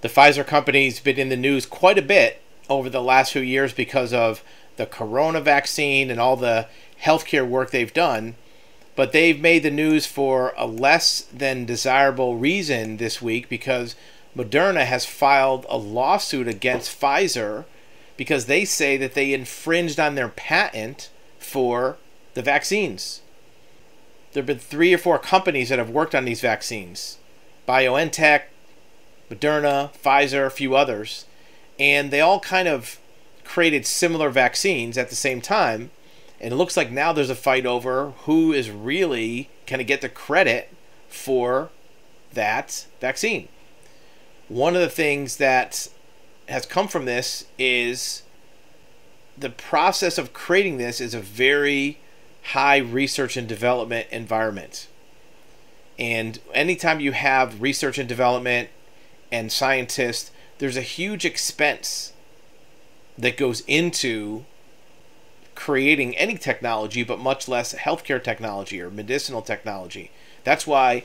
The Pfizer company's been in the news quite a bit over the last few years because of the corona vaccine and all the healthcare work they've done. But they've made the news for a less than desirable reason this week because Moderna has filed a lawsuit against Pfizer because they say that they infringed on their patent for the vaccines. There have been three or four companies that have worked on these vaccines BioNTech, Moderna, Pfizer, a few others. And they all kind of created similar vaccines at the same time. And it looks like now there's a fight over who is really going to get the credit for that vaccine. One of the things that has come from this is the process of creating this is a very high research and development environment. And anytime you have research and development and scientists, there's a huge expense that goes into creating any technology, but much less healthcare technology or medicinal technology. That's why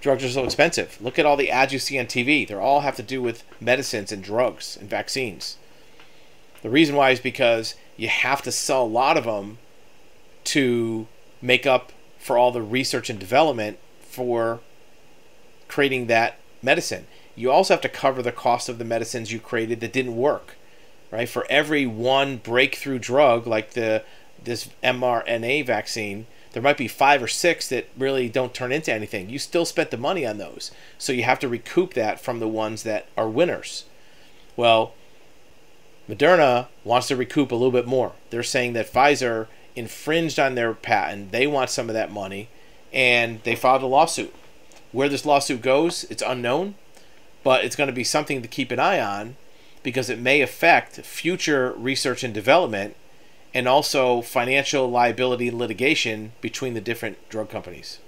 drugs are so expensive. Look at all the ads you see on TV. They all have to do with medicines and drugs and vaccines. The reason why is because you have to sell a lot of them to make up for all the research and development for creating that medicine. You also have to cover the cost of the medicines you created that didn't work, right? For every one breakthrough drug like the this mRNA vaccine, there might be five or six that really don't turn into anything. You still spent the money on those. So you have to recoup that from the ones that are winners. Well, Moderna wants to recoup a little bit more. They're saying that Pfizer infringed on their patent. They want some of that money, and they filed a lawsuit. Where this lawsuit goes, it's unknown, but it's going to be something to keep an eye on because it may affect future research and development and also financial liability litigation between the different drug companies.